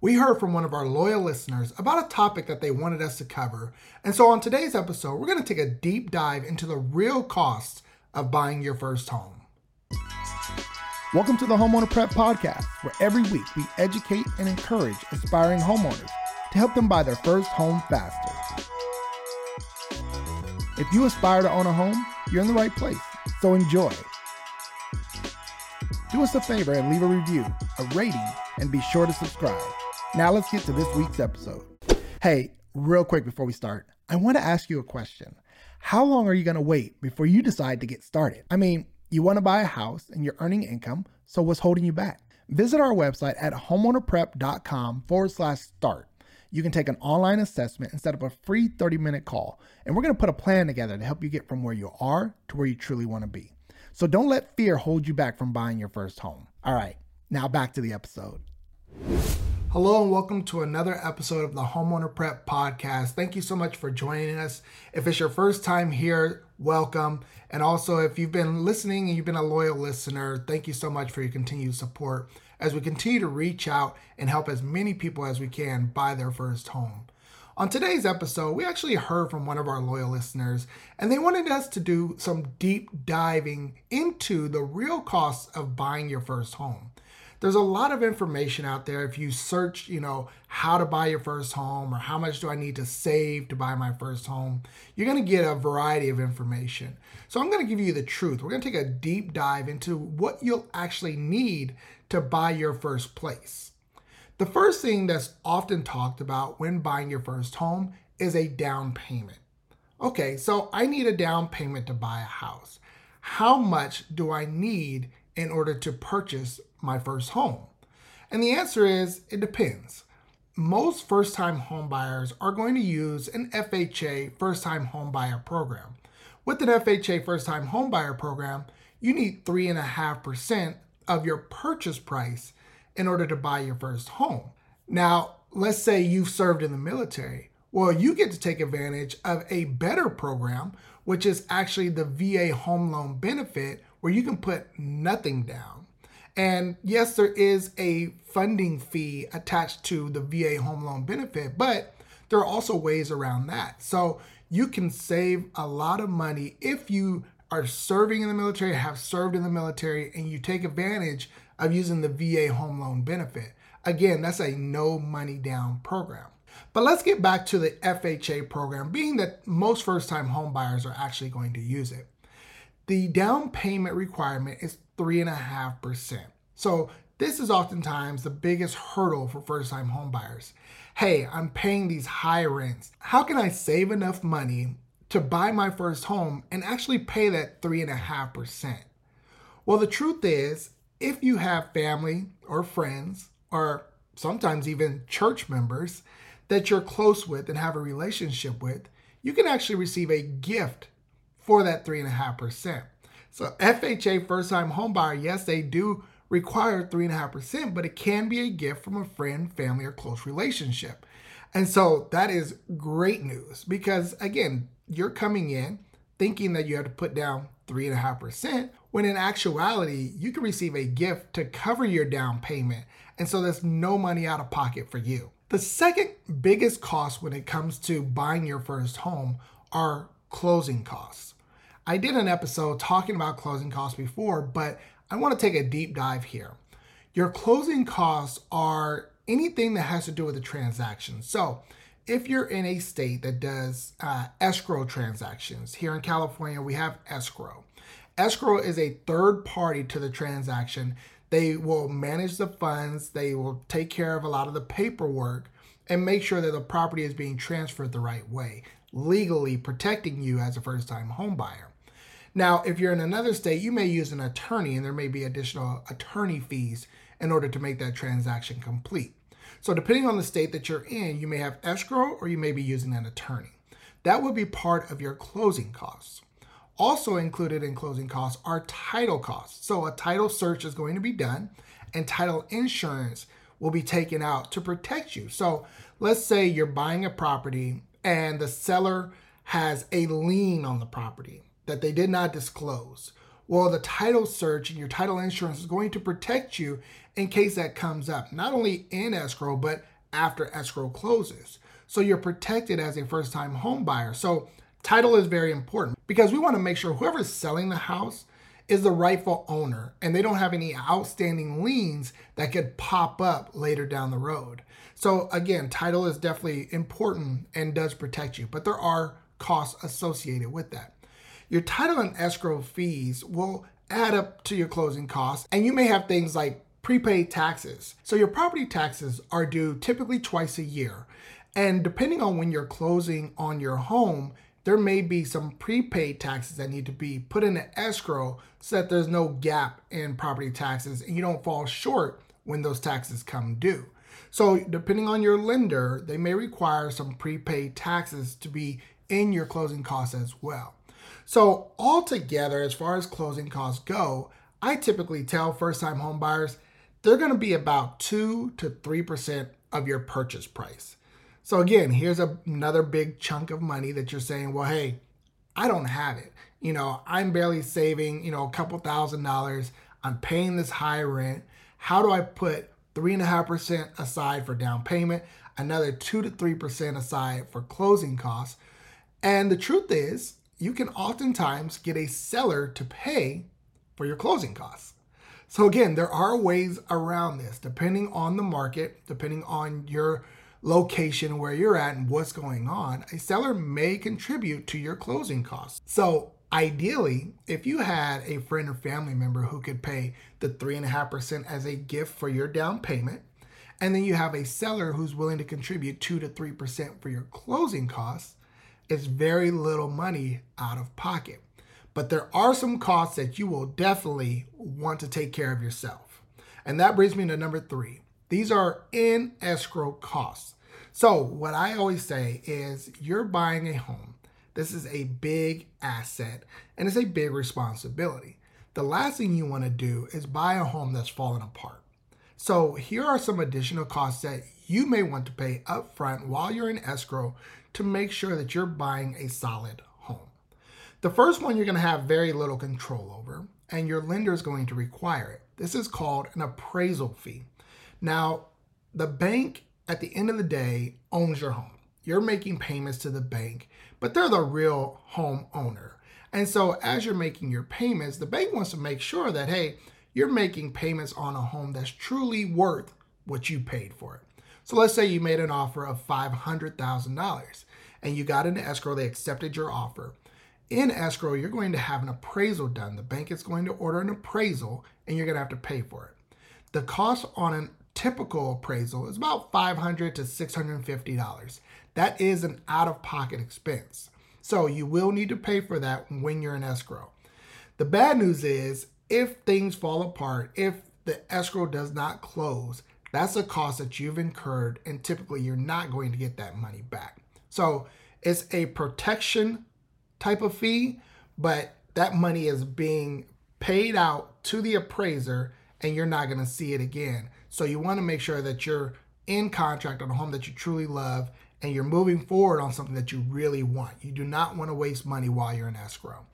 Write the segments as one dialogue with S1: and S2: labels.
S1: we heard from one of our loyal listeners about a topic that they wanted us to cover. And so on today's episode, we're going to take a deep dive into the real costs of buying your first home.
S2: Welcome to the Homeowner Prep Podcast, where every week we educate and encourage aspiring homeowners to help them buy their first home faster. If you aspire to own a home, you're in the right place, so enjoy. Do us a favor and leave a review, a rating, and be sure to subscribe. Now let's get to this week's episode. Hey, real quick before we start, I want to ask you a question. How long are you going to wait before you decide to get started? I mean, you want to buy a house and you're earning income, so what's holding you back? Visit our website at homeownerprep.com forward slash start. You can take an online assessment and set up a free 30 minute call, and we're going to put a plan together to help you get from where you are to where you truly want to be. So don't let fear hold you back from buying your first home. All right, now back to the episode.
S1: Hello and welcome to another episode of the Homeowner Prep Podcast. Thank you so much for joining us. If it's your first time here, welcome. And also, if you've been listening and you've been a loyal listener, thank you so much for your continued support as we continue to reach out and help as many people as we can buy their first home. On today's episode, we actually heard from one of our loyal listeners, and they wanted us to do some deep diving into the real costs of buying your first home there's a lot of information out there. If you search, you know, how to buy your first home or how much do I need to save to buy my first home, you're going to get a variety of information. So I'm going to give you the truth. We're going to take a deep dive into what you'll actually need to buy your first place. The first thing that's often talked about when buying your first home is a down payment. Okay, so I need a down payment to buy a house. How much do I need in order to purchase my first home? And the answer is it depends. Most first time homebuyers are going to use an FHA first time homebuyer program. With an FHA first time homebuyer program, you need 3.5% of your purchase price in order to buy your first home. Now, let's say you've served in the military. Well, you get to take advantage of a better program, which is actually the VA home loan benefit, where you can put nothing down. And yes, there is a funding fee attached to the VA home loan benefit, but there are also ways around that. So you can save a lot of money if you are serving in the military, have served in the military, and you take advantage of using the VA home loan benefit. Again, that's a no money down program. But let's get back to the FHA program, being that most first time home buyers are actually going to use it the down payment requirement is 3.5%. So this is oftentimes the biggest hurdle for first time homebuyers. Hey, I'm paying these high rents. How can I save enough money to buy my first home and actually pay that 3.5%? Well, the truth is, if you have family or friends, or sometimes even church members that you're close with and have a relationship with, you can actually receive a gift for that 3.5%. So FHA first time homebuyer, yes, they do require 3.5%, but it can be a gift from a friend, family, or close relationship. And so that is great news because, again, you're coming in thinking that you have to put down 3.5%, when in actuality, you can receive a gift to cover your down payment. And so there's no money out of pocket for you. The second biggest cost when it comes to buying your first home are closing costs. I did an episode talking about closing costs before, but I want to take a deep dive here. Your closing costs are anything that has to do with the transaction. So, if you're in a state that does uh, escrow transactions, here in California, we have escrow. Escrow is a third party to the transaction. They will manage the funds, they will take care of a lot of the paperwork, and make sure that the property is being transferred the right way, legally protecting you as a first time home buyer. Now, if you're in another state, you may use an attorney and there may be additional attorney fees in order to make that transaction complete. So, depending on the state that you're in, you may have escrow or you may be using an attorney. That would be part of your closing costs. Also included in closing costs are title costs. So, a title search is going to be done and title insurance will be taken out to protect you. So, let's say you're buying a property and the seller has a lien on the property that they did not disclose. Well, the title search and your title insurance is going to protect you in case that comes up, not only in escrow, but after escrow closes. So you're protected as a first time home buyer. So title is very important because we want to make sure whoever's selling the house is the rightful owner and they don't have any outstanding liens that could pop up later down the road. So again, title is definitely important and does protect you, but there are costs associated with that. Your title and escrow fees will add up to your closing costs, and you may have things like prepaid taxes. So your property taxes are due typically twice a year. And depending on when you're closing on your home, there may be some prepaid taxes that need to be put in escrow so that there's no gap in property taxes and you don't fall short when those taxes come due. So, depending on your lender, they may require some prepaid taxes to be in your closing costs as well. So, altogether, as far as closing costs go, I typically tell first time home buyers they're going to be about 2 to 3% of your purchase price. So, again, here's a, another big chunk of money that you're saying, well, hey, I don't have it. You know, I'm barely saving, you know, a couple thousand dollars. I'm paying this high rent. How do I put 3.5% aside for down payment, another 2 to 3% aside for closing costs? And the truth is, you can oftentimes get a seller to pay for your closing costs. So, again, there are ways around this depending on the market, depending on your location where you're at and what's going on. A seller may contribute to your closing costs. So, ideally, if you had a friend or family member who could pay the 3.5% as a gift for your down payment, and then you have a seller who's willing to contribute 2 to 3% for your closing costs, it's very little money out of pocket. But there are some costs that you will definitely want to take care of yourself. And that brings me to number three. These are in escrow costs. So, what I always say is you're buying a home. This is a big asset and it's a big responsibility. The last thing you want to do is buy a home that's falling apart. So, here are some additional costs that you may want to pay upfront while you're in escrow to make sure that you're buying a solid home. the first one you're going to have very little control over, and your lender is going to require it. This is called an appraisal fee. Now, the bank at the end of the day owns your home. You're making payments to the bank, but they're the real home owner. And so, as you're making your payments, the bank wants to make sure that, hey, you're making payments on a home that's truly worth what you paid for it. So, let's say you made an offer of $500,000 and you got into escrow, they accepted your offer in escrow, you're going to have an appraisal done. The bank is going to order an appraisal and you're going to have to pay for it. The cost on a typical appraisal is about $500 to $650. That is an out of pocket expense. So you will need to pay for that when you're in escrow. The bad news is if things fall apart, if the escrow does not close, that's a cost that you've incurred, and typically you're not going to get that money back. So it's a protection type of fee, but that money is being paid out to the appraiser and you're not going to see it again. So you want to make sure that you're in contract on a home that you truly love and you're moving forward on something that you really want. You do not want to waste money while you're in escrow.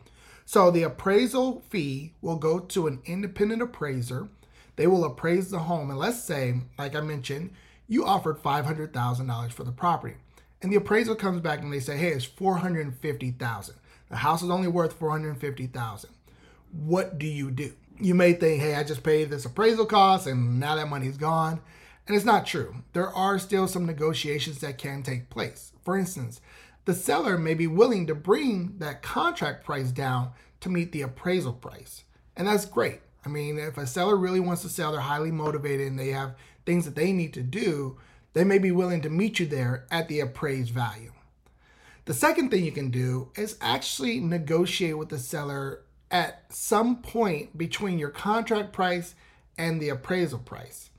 S1: So the appraisal fee will go to an independent appraiser. They will appraise the home. And let's say, like I mentioned, you offered $500,000 for the property and the appraisal comes back and they say, hey, it's 450,000. The house is only worth 450,000. What do you do? You may think, hey, I just paid this appraisal cost and now that money's gone. And it's not true. There are still some negotiations that can take place. For instance, the seller may be willing to bring that contract price down to meet the appraisal price. And that's great. I mean, if a seller really wants to sell, they're highly motivated and they have things that they need to do, they may be willing to meet you there at the appraised value. The second thing you can do is actually negotiate with the seller at some point between your contract price and the appraisal price.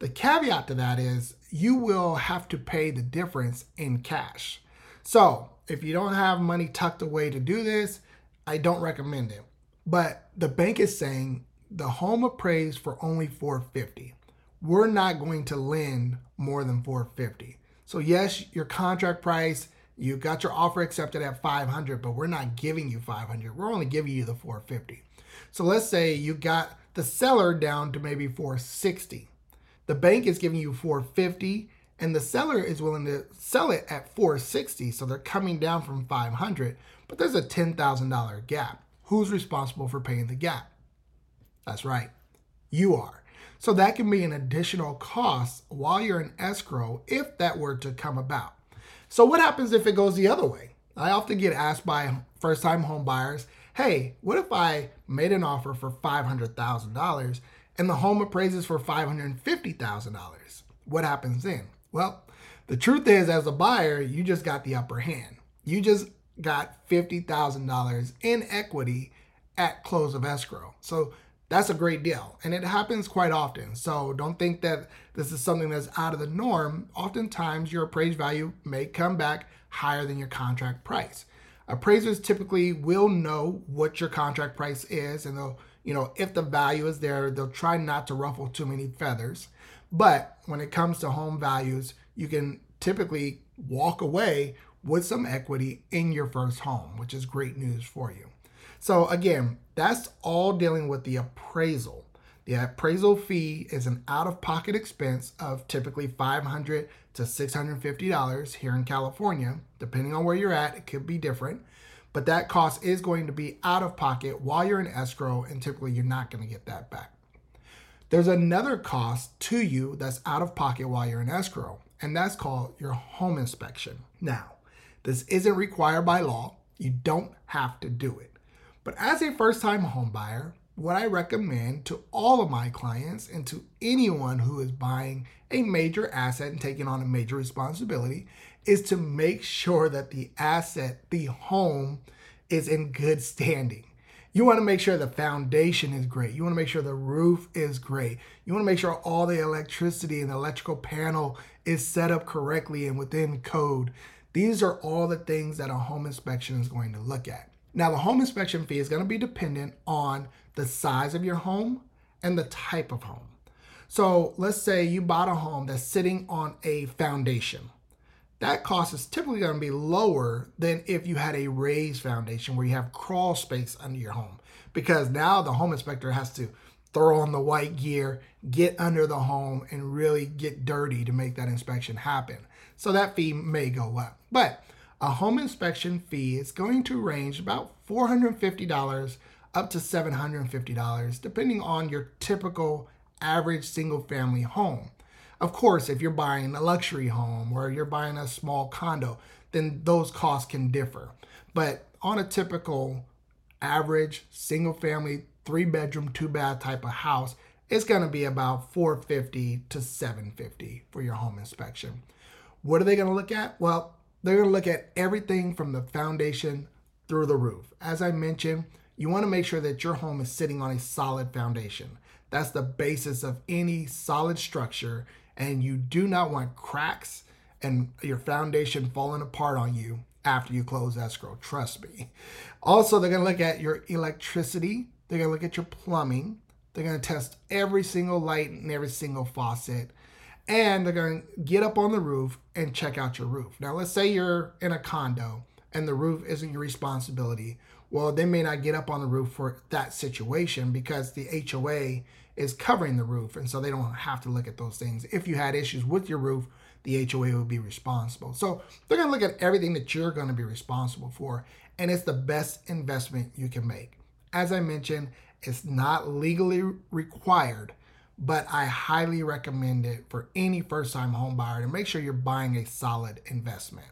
S1: The caveat to that is you will have to pay the difference in cash. So, if you don't have money tucked away to do this, I don't recommend it. But the bank is saying the home appraised for only 450 we're not going to lend more than 450. So yes, your contract price, you got your offer accepted at 500, but we're not giving you 500. We're only giving you the 450. So let's say you got the seller down to maybe 460. The bank is giving you 450 and the seller is willing to sell it at 460 so they're coming down from 500 but there's a $10,000 gap. Who's responsible for paying the gap? That's right. You are. So that can be an additional cost while you're in escrow if that were to come about. So what happens if it goes the other way? I often get asked by first-time home buyers, "Hey, what if I made an offer for $500,000 and the home appraises for $550,000? What happens then?" Well, the truth is as a buyer, you just got the upper hand. You just got $50,000 in equity at close of escrow. So that's a great deal. And it happens quite often. So don't think that this is something that's out of the norm. Oftentimes, your appraised value may come back higher than your contract price. Appraisers typically will know what your contract price is, and they'll, you know, if the value is there, they'll try not to ruffle too many feathers. But when it comes to home values, you can typically walk away with some equity in your first home, which is great news for you. So again, that's all dealing with the appraisal. The appraisal fee is an out-of-pocket expense of typically $500 to $650 here in California. Depending on where you're at, it could be different. But that cost is going to be out of pocket while you're in escrow, and typically you're not going to get that back. There's another cost to you that's out of pocket while you're in escrow, and that's called your home inspection. Now, this isn't required by law. You don't have to do it. But as a first time home buyer, what I recommend to all of my clients and to anyone who is buying a major asset and taking on a major responsibility is to make sure that the asset, the home, is in good standing. You want to make sure the foundation is great. You want to make sure the roof is great. You want to make sure all the electricity and the electrical panel is set up correctly and within code. These are all the things that a home inspection is going to look at. Now, the home inspection fee is going to be dependent on the size of your home and the type of home. So let's say you bought a home that's sitting on a foundation. That cost is typically going to be lower than if you had a raised foundation where you have crawl space under your home. Because now the home inspector has to throw on the white gear, get under the home, and really get dirty to make that inspection happen. So that fee may go up. But a home inspection fee is going to range about $450 up to $750, depending on your typical average single family home. Of course, if you're buying a luxury home or you're buying a small condo, then those costs can differ. But on a typical average single family, three bedroom, two bath type of house, it's going to be about 450 to 750 for your home inspection. What are they going to look at? Well, they're going to look at everything from the foundation through the roof. As I mentioned, you want to make sure that your home is sitting on a solid foundation. That's the basis of any solid structure, and you do not want cracks and your foundation falling apart on you after you close escrow. Trust me. Also, they're going to look at your electricity, they're going to look at your plumbing, they're going to test every single light and every single faucet and they're going to get up on the roof and check out your roof. Now, let's say you're in a condo and the roof isn't your responsibility. Well, they may not get up on the roof for that situation because the HOA is covering the roof, and so they don't have to look at those things. If you had issues with your roof, the HOA would be responsible. So they're going to look at everything that you're going to be responsible for, and it's the best investment you can make. As I mentioned, it's not legally required but I highly recommend it for any first time home buyer to make sure you're buying a solid investment.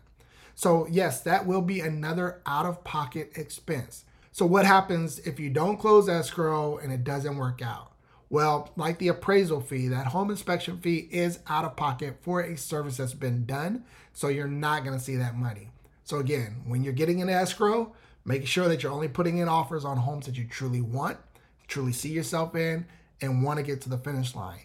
S1: So, yes, that will be another out of pocket expense. So, what happens if you don't close escrow and it doesn't work out? Well, like the appraisal fee, that home inspection fee is out of pocket for a service that's been done. So, you're not going to see that money. So, again, when you're getting an escrow, make sure that you're only putting in offers on homes that you truly want, truly see yourself in, and want to get to the finish line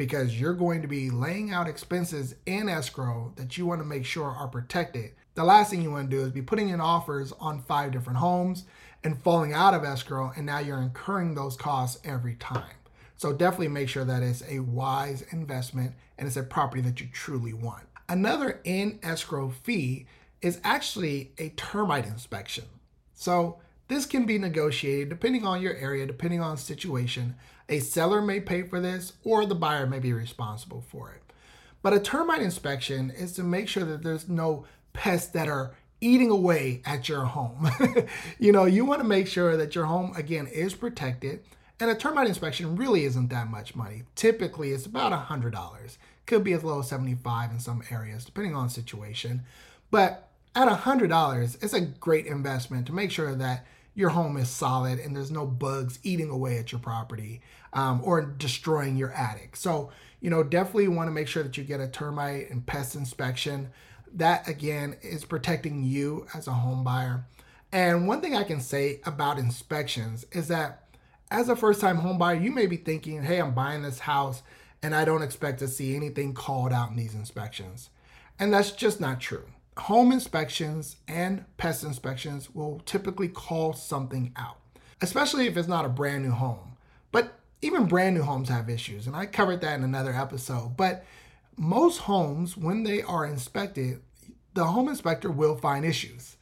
S1: because you're going to be laying out expenses in escrow that you want to make sure are protected. The last thing you want to do is be putting in offers on five different homes and falling out of escrow, and now you're incurring those costs every time. So definitely make sure that it's a wise investment and it's a property that you truly want. Another in escrow fee is actually a termite inspection. So this can be negotiated depending on your area, depending on situation. A seller may pay for this, or the buyer may be responsible for it. But a termite inspection is to make sure that there's no pests that are eating away at your home. you know, you want to make sure that your home, again, is protected. And a termite inspection really isn't that much money. Typically, it's about $100. Could be as low as 75 in some areas, depending on situation. But at $100, it's a great investment to make sure that your home is solid and there's no bugs eating away at your property um, or destroying your attic. So, you know, definitely want to make sure that you get a termite and pest inspection. That again is protecting you as a home buyer. And one thing I can say about inspections is that as a first time home buyer, you may be thinking, hey, I'm buying this house and I don't expect to see anything called out in these inspections. And that's just not true home inspections and pest inspections will typically call something out, especially if it's not a brand new home. But even brand new homes have issues, and I covered that in another episode. But most homes, when they are inspected, the home inspector will find issues.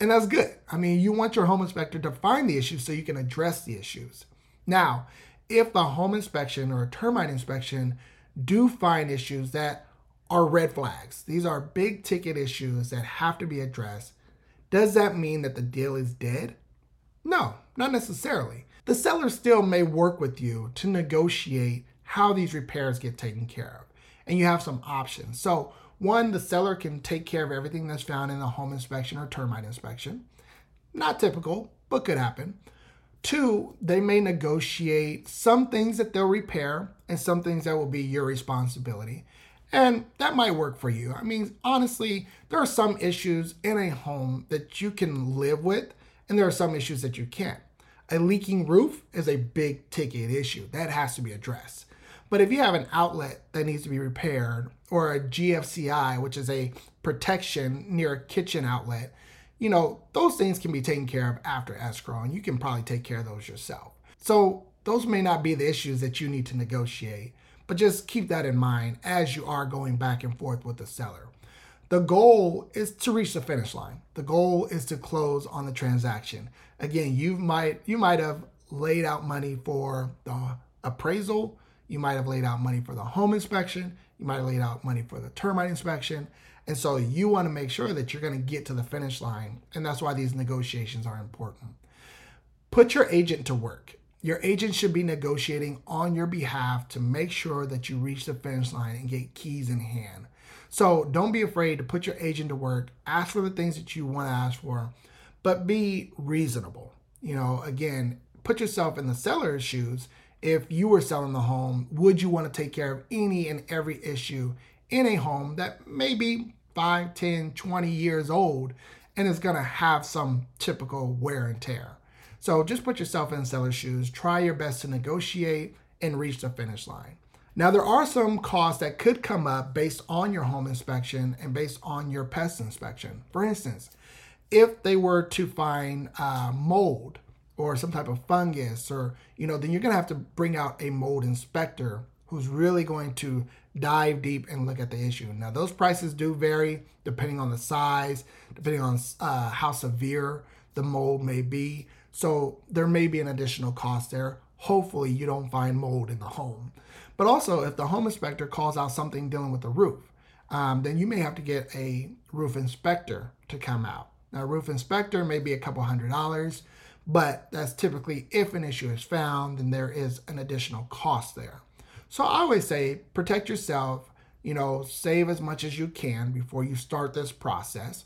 S1: And that's good. I mean, you want your home inspector to find the issues so you can address the issues. Now, if the home inspection or a termite inspection do find issues that are red flags. These are big ticket issues that have to be addressed. Does that mean that the deal is dead? No, not necessarily. The seller still may work with you to negotiate how these repairs get taken care of. And you have some options. So, one, the seller can take care of everything that's found in a home inspection or termite inspection. Not typical, but could happen. Two, they may negotiate some things that they'll repair and some things that will be your responsibility. And that might work for you. I mean, honestly, there are some issues in a home that you can live with, and there are some issues that you can't. A leaking roof is a big ticket issue that has to be addressed. But if you have an outlet that needs to be repaired, or a GFCI, which is a protection near a kitchen outlet, you know, those things can be taken care of after escrow, and you can probably take care of those yourself. So, those may not be the issues that you need to negotiate. But just keep that in mind as you are going back and forth with the seller. The goal is to reach the finish line. The goal is to close on the transaction. Again, you might you might have laid out money for the appraisal, you might have laid out money for the home inspection, you might have laid out money for the termite inspection. And so you want to make sure that you're going to get to the finish line. And that's why these negotiations are important. Put your agent to work. Your agent should be negotiating on your behalf to make sure that you reach the finish line and get keys in hand. So don't be afraid to put your agent to work. Ask for the things that you want to ask for, but be reasonable. You know, again, put yourself in the seller's shoes. If you were selling the home, would you want to take care of any and every issue in a home that may be 5, 10, 20 years old and is going to have some typical wear and tear? So just put yourself in seller's shoes, try your best to negotiate and reach the finish line. Now, there are some costs that could come up based on your home inspection and based on your pest inspection. For instance, if they were to find uh, mold or some type of fungus, or you know, then you're gonna have to bring out a mold inspector who's really going to dive deep and look at the issue. Now, those prices do vary depending on the size, depending on uh, how severe the mold may be. So there may be an additional cost there. Hopefully, you don't find mold in the home. But also, if the home inspector calls out something dealing with the roof, um, then you may have to get a roof inspector to come out. Now, a roof inspector may be a couple hundred dollars, but that's typically if an issue is found, then there is an additional cost there. So I always say protect yourself, you know, save as much as you can before you start this process.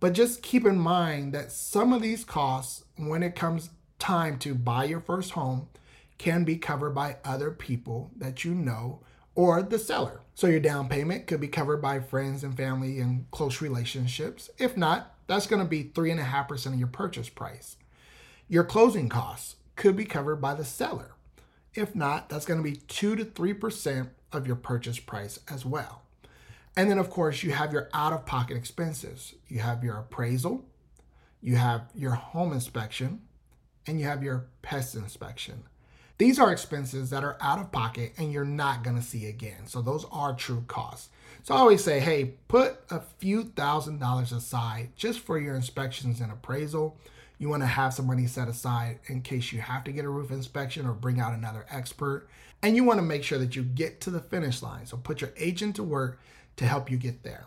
S1: But just keep in mind that some of these costs, when it comes time to buy your first home, can be covered by other people that you know or the seller. So your down payment could be covered by friends and family and close relationships. If not, that's going to be 3.5% of your purchase price. Your closing costs could be covered by the seller. If not, that's going to be 2 to 3% of your purchase price as well. And then, of course, you have your out of pocket expenses. You have your appraisal, you have your home inspection, and you have your pest inspection. These are expenses that are out of pocket and you're not going to see again. So, those are true costs. So, I always say, hey, put a few thousand dollars aside just for your inspections and appraisal. You want to have some money set aside in case you have to get a roof inspection or bring out another expert. And you want to make sure that you get to the finish line. So put your agent to work to help you get there.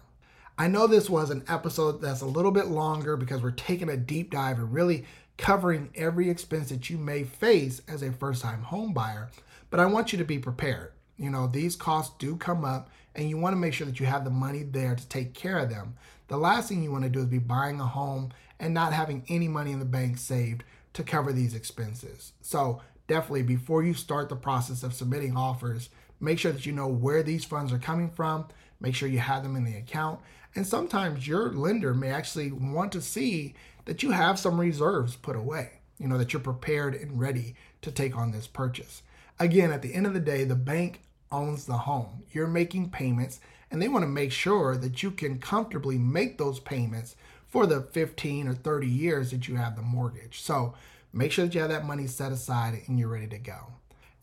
S1: I know this was an episode that's a little bit longer because we're taking a deep dive and really covering every expense that you may face as a first time home buyer, but I want you to be prepared. You know, these costs do come up and you want to make sure that you have the money there to take care of them. The last thing you want to do is be buying a home and not having any money in the bank saved to cover these expenses. So, definitely before you start the process of submitting offers, make sure that you know where these funds are coming from, make sure you have them in the account. And sometimes your lender may actually want to see that you have some reserves put away, you know, that you're prepared and ready to take on this purchase. Again, at the end of the day, the bank owns the home. You're making payments, and they want to make sure that you can comfortably make those payments for the 15 or 30 years that you have the mortgage. So make sure that you have that money set aside and you're ready to go.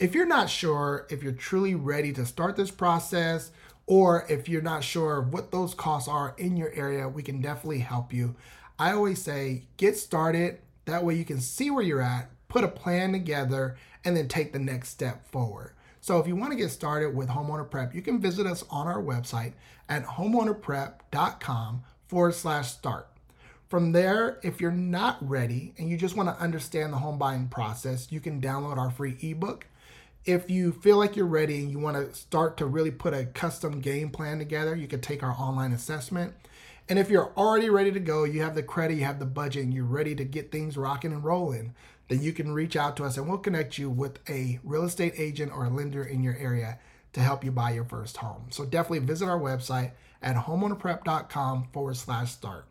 S1: If you're not sure if you're truly ready to start this process, or if you're not sure what those costs are in your area, we can definitely help you. I always say get started. That way you can see where you're at, put a plan together, and then take the next step forward. So if you want to get started with homeowner prep, you can visit us on our website at homeownerprep.com forward slash start. From there, if you're not ready and you just want to understand the home buying process, you can download our free ebook. If you feel like you're ready and you want to start to really put a custom game plan together, you can take our online assessment. And if you're already ready to go, you have the credit, you have the budget, and you're ready to get things rocking and rolling, then you can reach out to us and we'll connect you with a real estate agent or a lender in your area to help you buy your first home. So definitely visit our website at homeownerprep.com forward slash start.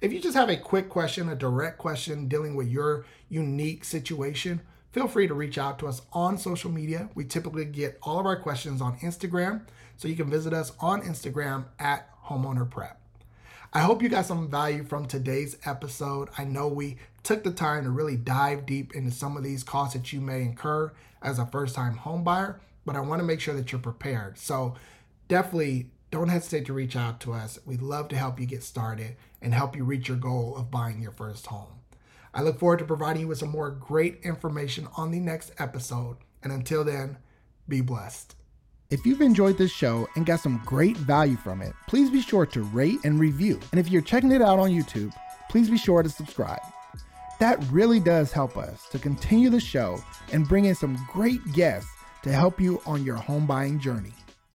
S1: If you just have a quick question, a direct question dealing with your unique situation, feel free to reach out to us on social media. We typically get all of our questions on Instagram, so you can visit us on Instagram at Homeowner Prep. I hope you got some value from today's episode. I know we took the time to really dive deep into some of these costs that you may incur as a first time home buyer, but I want to make sure that you're prepared. So definitely don't hesitate to reach out to us. We'd love to help you get started and help you reach your goal of buying your first home. I look forward to providing you with some more great information on the next episode. And until then, be blessed.
S2: If you've enjoyed this show and got some great value from it, please be sure to rate and review. And if you're checking it out on YouTube, please be sure to subscribe. That really does help us to continue the show and bring in some great guests to help you on your home buying journey.